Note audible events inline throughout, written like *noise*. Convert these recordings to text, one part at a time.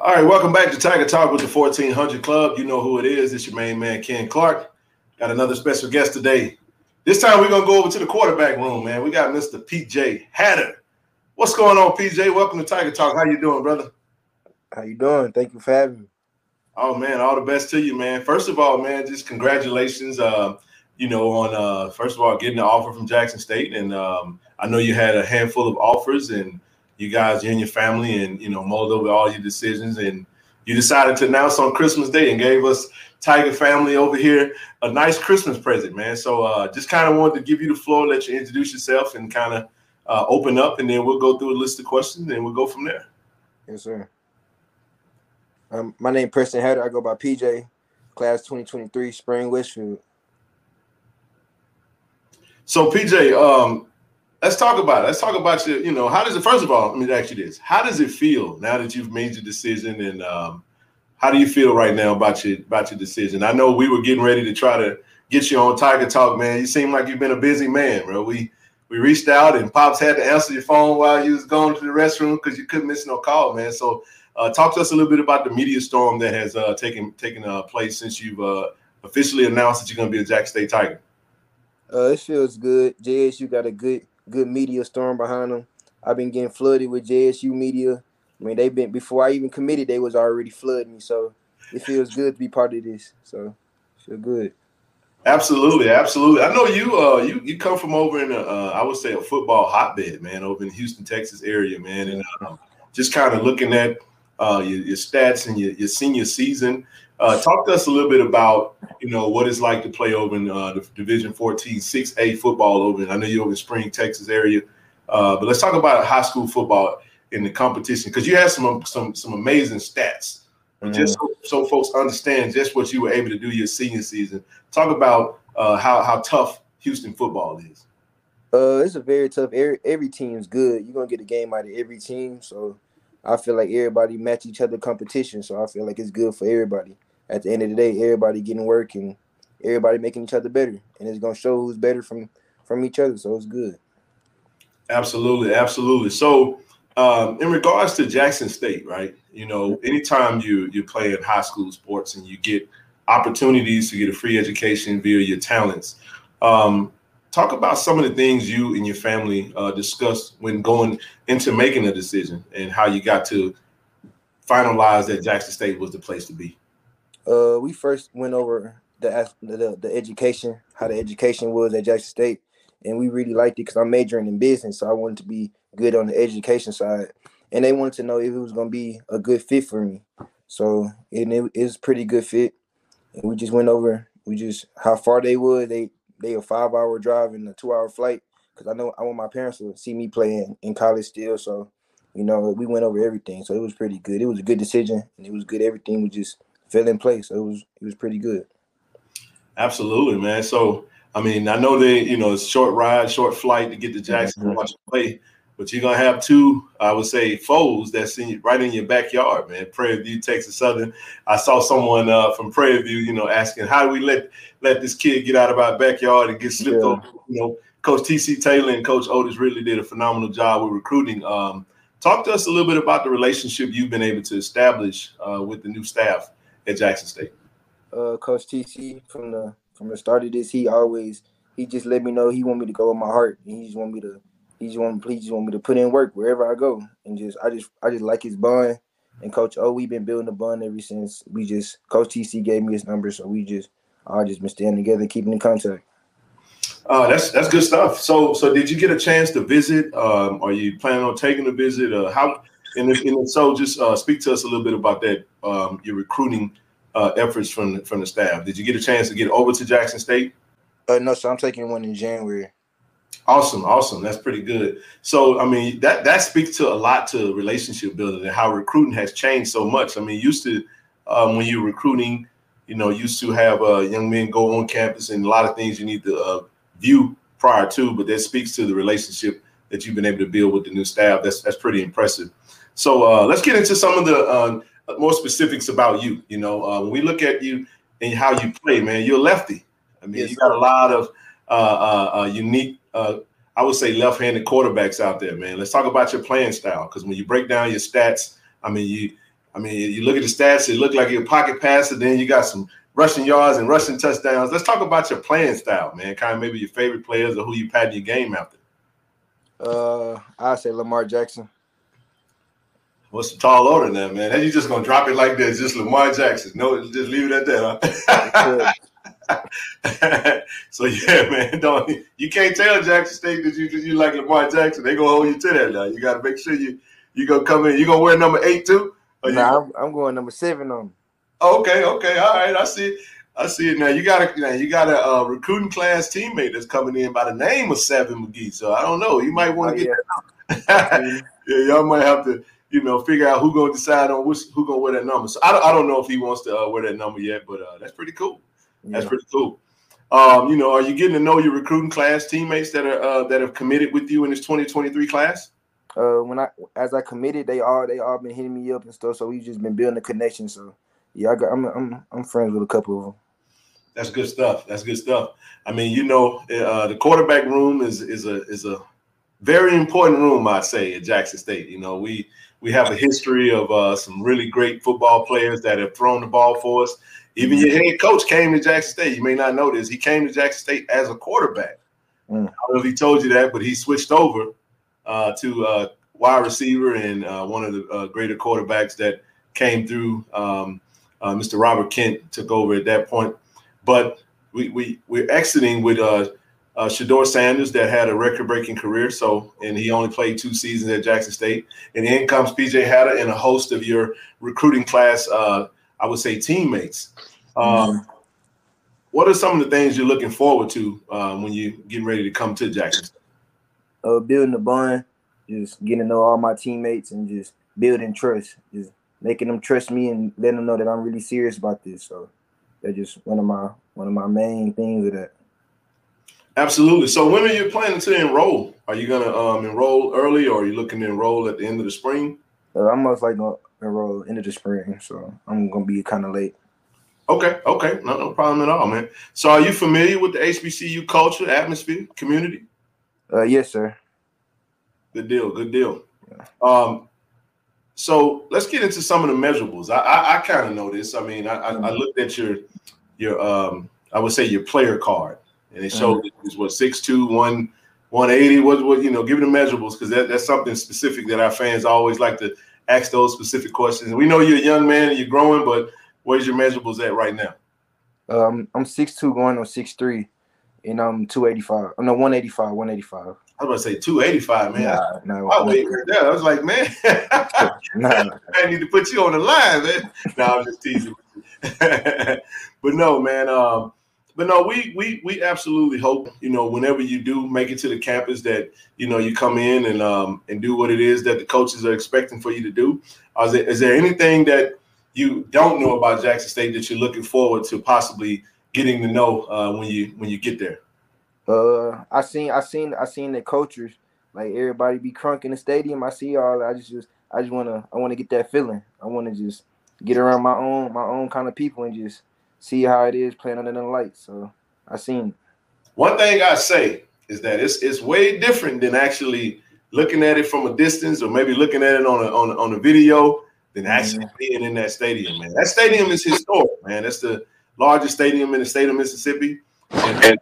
All right, welcome back to Tiger Talk with the 1400 Club. You know who it is. It's your main man, Ken Clark. Got another special guest today. This time we're going to go over to the quarterback room, man. We got Mr. PJ Hatter. What's going on, PJ? Welcome to Tiger Talk. How you doing, brother? How you doing? Thank you for having me. Oh, man, all the best to you, man. First of all, man, just congratulations, uh, you know, on, uh, first of all, getting the offer from Jackson State. And um, I know you had a handful of offers and – you guys, you and your family, and you know, mulled over all your decisions, and you decided to announce on Christmas Day and gave us Tiger family over here a nice Christmas present, man. So uh, just kind of wanted to give you the floor, let you introduce yourself, and kind of uh, open up, and then we'll go through a list of questions, and we'll go from there. Yes, sir. Um, my name is Preston Hatter. I go by PJ, class 2023, Spring Westfield. So PJ, um, let's talk about it. Let's talk about your, you know, how does it, first of all, let me ask you this. How does it feel now that you've made your decision and um, how do you feel right now about your about your decision? I know we were getting ready to try to get you on Tiger Talk, man. You seem like you've been a busy man, bro. We we reached out and Pops had to answer your phone while you was going to the restroom because you couldn't miss no call, man. So uh, talk to us a little bit about the media storm that has uh, taken taken uh, place since you've uh, officially announced that you're going to be a Jack State Tiger. Uh, it feels good. JSU got a good good media storm behind them. I've been getting flooded with JSU media. I mean, they've been before I even committed, they was already flooding me. So it feels good to be part of this. So feel good. Absolutely, absolutely. I know you. Uh, you you come from over in a, uh, I would say a football hotbed, man, over in Houston, Texas area, man, and uh, just kind of looking at uh, your, your stats and your, your senior season. Uh, talk to us a little bit about you know what it's like to play over in uh, the Division 14 6A football over. In, I know you're over in Spring, Texas area, uh, but let's talk about high school football in the competition because you had some some some amazing stats. Mm-hmm. Just so, so, folks understand just what you were able to do your senior season. Talk about uh, how how tough Houston football is. Uh, it's a very tough. Every every team's good. You're gonna get a game out of every team. So I feel like everybody match each other competition. So I feel like it's good for everybody at the end of the day, everybody getting work and everybody making each other better, and it's gonna show who's better from from each other. So it's good. Absolutely, absolutely. So, um, in regards to Jackson State, right? You know, anytime you you play in high school sports and you get opportunities to get a free education via your talents, um, talk about some of the things you and your family uh, discussed when going into making a decision and how you got to finalize that Jackson State was the place to be. Uh, we first went over the, the the education, how the education was at Jackson State, and we really liked it because I'm majoring in business, so I wanted to be good on the education side, and they wanted to know if it was going to be a good fit for me. So and it is pretty good fit, and we just went over. We just how far they would they they a five hour drive and a two hour flight because I know I want my parents to see me playing in college still. So you know we went over everything, so it was pretty good. It was a good decision, and it was good. Everything was just fell in place. So it was it was pretty good. Absolutely, man. So I mean, I know they, you know, it's short ride, short flight to get to Jackson mm-hmm. to watch play, but you're gonna have two, I would say, foes that's in right in your backyard, man. Prairie View, Texas Southern. I saw someone uh, from Prairie View, you know, asking how do we let let this kid get out of our backyard and get slipped yeah. over. You know, Coach TC Taylor and Coach Otis really did a phenomenal job with recruiting. Um, talk to us a little bit about the relationship you've been able to establish uh, with the new staff at Jackson State? Uh, Coach TC from the from the start of this, he always he just let me know he want me to go with my heart. And he just want me to he just want he just want me to put in work wherever I go. And just I just I just like his bond. And Coach O, we've been building a bond ever since we just Coach TC gave me his number, so we just I just been staying together, keeping in contact. Uh, that's that's good stuff. So so did you get a chance to visit? Um, are you planning on taking a visit? Uh, how and if, and so, just uh, speak to us a little bit about that. Um, your recruiting uh, efforts from from the staff. Did you get a chance to get over to Jackson State? Uh, no, so I'm taking one in January. Awesome, awesome. That's pretty good. So, I mean, that that speaks to a lot to relationship building and how recruiting has changed so much. I mean, used to um, when you're recruiting, you know, used to have uh, young men go on campus and a lot of things you need to uh, view prior to, but that speaks to the relationship that you've been able to build with the new staff. That's that's pretty impressive. So uh, let's get into some of the uh, more specifics about you. You know, uh, when we look at you and how you play, man, you're lefty. I mean, yes, you got a lot of uh, uh, uh, unique, I would say, left-handed quarterbacks out there, man. Let's talk about your playing style because when you break down your stats, I mean, you, I mean, you look at the stats, it looked like you're a pocket passer. Then you got some rushing yards and rushing touchdowns. Let's talk about your playing style, man. Kind of maybe your favorite players or who you pattern your game after. Uh, I say Lamar Jackson. What's the tall order now, man? Then you just gonna drop it like this, just Lamar Jackson. No, just leave it at that, huh? *laughs* so yeah, man, don't you can't tell Jackson State that you you like Lamar Jackson. They gonna hold you to that now. You gotta make sure you you gonna come in. You gonna wear number eight too? No, nah, I'm, I'm, going number seven on. Okay, okay, all right. I see. I see it now. You got a you, know, you got a uh, recruiting class teammate that's coming in by the name of Seven McGee. So I don't know. You might want to oh, get. Yeah. *laughs* yeah, y'all might have to you know figure out who gonna decide on which who gonna wear that number. So I don't, I don't know if he wants to uh, wear that number yet, but uh, that's pretty cool. That's pretty cool. Um, you know, are you getting to know your recruiting class teammates that are uh, that have committed with you in this 2023 class? Uh, when I as I committed, they all they all been hitting me up and stuff. So we've just been building a connection. So yeah, I got I'm I'm I'm friends with a couple of them. That's good stuff. That's good stuff. I mean, you know, uh, the quarterback room is is a is a very important room, I'd say, at Jackson State. You know, we we have a history of uh, some really great football players that have thrown the ball for us. Even your head coach came to Jackson State. You may not know this. He came to Jackson State as a quarterback. Mm. I don't know if he told you that, but he switched over uh, to uh, wide receiver and uh, one of the uh, greater quarterbacks that came through. Um, uh, Mr. Robert Kent took over at that point, but we we we're exiting with uh, uh, Shedeur Sanders that had a record-breaking career. So, and he only played two seasons at Jackson State. And then comes PJ Hatter and a host of your recruiting class. Uh, I would say teammates. Um, mm-hmm. What are some of the things you're looking forward to um, when you're getting ready to come to Jackson? Uh, building a bond, just getting to know all my teammates, and just building trust. Just making them trust me and letting them know that I'm really serious about this. So that's just one of my one of my main things of that. Absolutely. So when are you planning to enroll? Are you going to um, enroll early or are you looking to enroll at the end of the spring? Uh, I'm most likely to enroll into the spring, so I'm going to be kind of late. Okay, okay. No, no problem at all, man. So are you familiar with the HBCU culture, atmosphere, community? Uh, yes, sir. Good deal, good deal. Yeah. Um, so let's get into some of the measurables. I I, I kind of know this. I mean, I, I, I mm-hmm. looked at your your um I would say your player card and it showed mm-hmm. it was what 6'2", 1, 180. What what you know, give the measurables because that, that's something specific that our fans always like to ask those specific questions. We know you're a young man and you're growing, but where's your measurables at right now? Um, I'm 6'2", going on 6'3", and I'm 285. I'm no 185, 185. I was about to say 285, man. Nah, no, I, wait that. I was like, man, *laughs* nah, *laughs* I need to put you on the line, man. no, I'm just teasing. *laughs* but no, man. Um, but no, we we we absolutely hope you know whenever you do make it to the campus that you know you come in and um and do what it is that the coaches are expecting for you to do. Uh, is, there, is there anything that you don't know about Jackson State that you're looking forward to possibly getting to know uh, when you when you get there? Uh, I seen I seen I seen the coaches like everybody be crunk in the stadium. I see all. I just just I just wanna I wanna get that feeling. I wanna just get around my own my own kind of people and just see how it is playing under the lights. So I seen. One thing I say is that it's it's way different than actually looking at it from a distance or maybe looking at it on a on a, on a video than actually mm-hmm. being in that stadium, man. That stadium is historic, man. That's the largest stadium in the state of Mississippi, and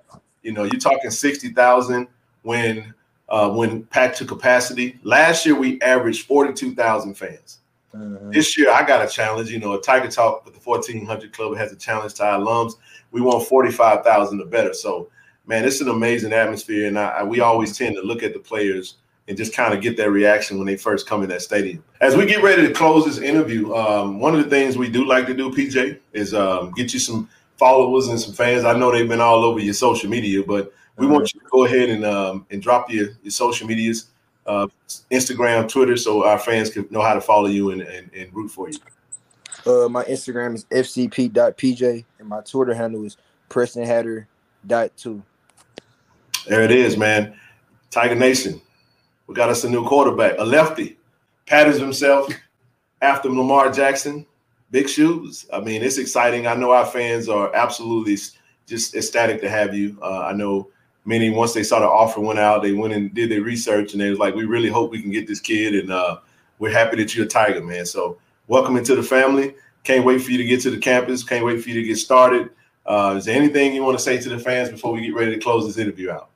you know you're talking sixty thousand when uh, when packed to capacity. Last year we averaged forty two thousand fans. Mm-hmm. This year, I got a challenge. You know, a Tiger Talk with the 1400 Club has a challenge to our alums. We want 45,000 or better. So, man, it's an amazing atmosphere. And I, I, we always tend to look at the players and just kind of get their reaction when they first come in that stadium. As we get ready to close this interview, um, one of the things we do like to do, PJ, is um, get you some followers and some fans. I know they've been all over your social media, but we want you to go ahead and um, and drop your, your social medias uh, Instagram, Twitter, so our fans can know how to follow you and, and, and root for you? Uh, my Instagram is fcp.pj and my Twitter handle is prestonhatter.2. There it is, man. Tiger Nation. We got us a new quarterback, a lefty. Patterns himself after Lamar Jackson. Big shoes. I mean, it's exciting. I know our fans are absolutely just ecstatic to have you. Uh, I know many once they saw the offer went out, they went and did their research, and they was like, "We really hope we can get this kid, and uh, we're happy that you're a Tiger, man." So welcome into the family. Can't wait for you to get to the campus. Can't wait for you to get started. Uh, is there anything you want to say to the fans before we get ready to close this interview out?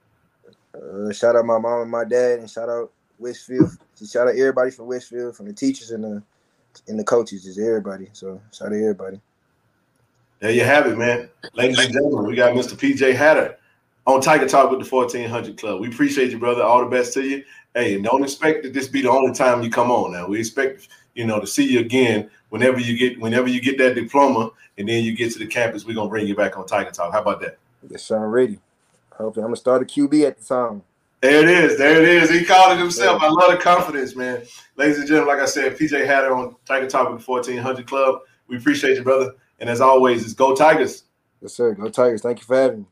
Uh, shout out my mom and my dad, and shout out Westfield. Shout out everybody from Westfield, from the teachers and the and the coaches, just everybody. So shout out to everybody. There you have it, man. Ladies and gentlemen, we got Mr. PJ Hatter on Tiger Talk with the 1400 Club. We appreciate you, brother. All the best to you. Hey, don't expect that this be the only time you come on. Now we expect you know to see you again whenever you get whenever you get that diploma, and then you get to the campus. We're gonna bring you back on Tiger Talk. How about that? Yes, sir. I'm ready. Hopefully, I'm gonna start a QB at the time. There it is. There it is. He called it himself. I love the confidence, man. Ladies and gentlemen, like I said, PJ Hatter on Tiger Talk with the 1400 Club. We appreciate you, brother. And as always, it's Go Tigers. Yes, sir. Go Tigers. Thank you for having me.